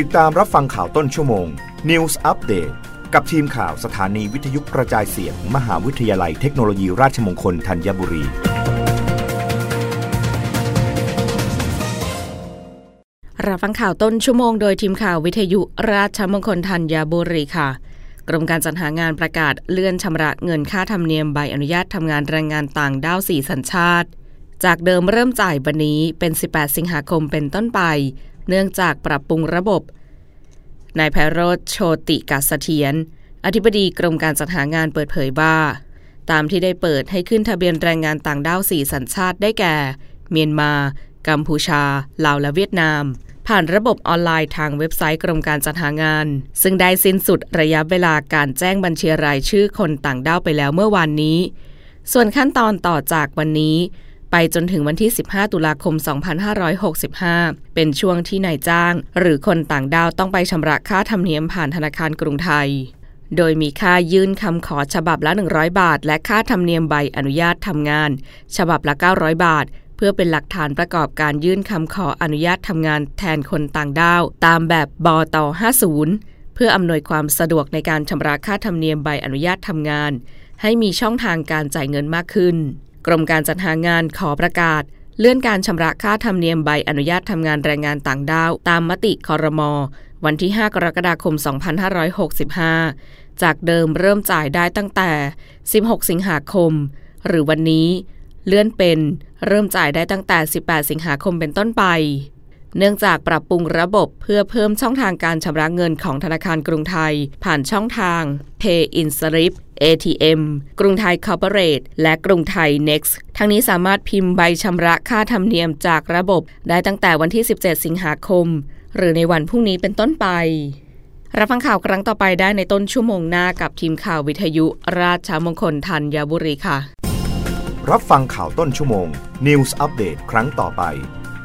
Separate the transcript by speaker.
Speaker 1: ติดตามรับฟังข่าวต้นชั่วโมง News Update กับทีมข่าวสถานีวิทยุกระจายเสียง มหาวิทยาลัยเทคโนโลยีราชมงคลธัญบุรี
Speaker 2: รับฟังข่าวต้นชั่วโมงโดยทีมข่าววิทยุราชมงคลธัญบุรีค่ะ กรมการจัดหางานประกาศเลื่อนชำระเงินค่าธรรมเนียมใบอนุญาตทำงานแรงงานต่างด้าวสี่สัญชาติ จากเดิมเริ่มจ่ายวันนี้เป็น 18 สิงหาคมเป็นต้นไป เนื่องจากปรับปรุงระบบ นายไพโรธโชติกาสเถียน อธิบดีกรมการจัดหางานเปิดเผยว่า ตามที่ได้เปิดให้ขึ้นทะเบียนแรงงานต่างด้าวสี่สัญชาติได้แก่ เมียนมา กัมพูชา ลาวและเวียดนาม ผ่านระบบออนไลน์ทางเว็บไซต์กรมการจัดหางาน ซึ่งได้สิ้นสุดระยะเวลาการแจ้งบัญชีรายชื่อคนต่างด้าวไปแล้วเมื่อวานนี้ ส่วนขั้นตอนต่อจากวันนี้ ไปจนถึงวันที่ 15 ตุลาคม 2565 เป็นช่วงที่นายจ้าง หรือคนต่างด้าวต้องไปชำระค่าธรรมเนียมผ่านธนาคารกรุงไทย โดยมีค่ายื่นคำขอฉบับละ 100 บาท และค่าธรรมเนียมใบอนุญาตทำงาน ฉบับละ 900 บาทเพื่อเป็นหลักฐานประกอบการยื่นคำขออนุญาตทำงานแทนคนต่างด้าว ตามแบบบต่อ50 เพื่ออำนวยความสะดวกในการชำระค่าธรรมเนียมใบอนุญาตทำงาน ให้มีช่องทางการจ่ายเงินมากขึ้น กรมการจัดหางานขอประกาศ เลื่อนการชำระค่าธรรมเนียมใบอนุญาตทำงานแรงงานต่างด้าว ตามมติคอรมอวันที่ 5 กรกฎาคม 2565 จากเดิมเริ่มจ่ายได้ตั้งแต่ 16 สิงหาคม หรือวันนี้ เลื่อนเป็นเริ่มจ่ายได้ตั้งแต่ 18 สิงหาคมเป็นต้นไป เนื่องจากปรับปรุงระบบเพื่อเพิ่มช่องทางการชำระเงินของธนาคารกรุงไทย ผ่านช่องทาง Pay in Slip ATM กรุงไทย Corporate และกรุงไทย Next ทั้งนี้สามารถพิมพ์ใบชำระค่าธรรมเนียมจากระบบ ได้ตั้งแต่วันที่ 17 สิงหาคม หรือในวันพรุ่งนี้เป็นต้นไป รับฟังข่าวครั้งต่อไปได้ในต้นชั่วโมงหน้ากับทีมข่าววิทยุ ราชมงคลธัญบุรีค่ะ
Speaker 1: รับฟังข่าวต้นชั่วโมง News Update ครั้งต่อไป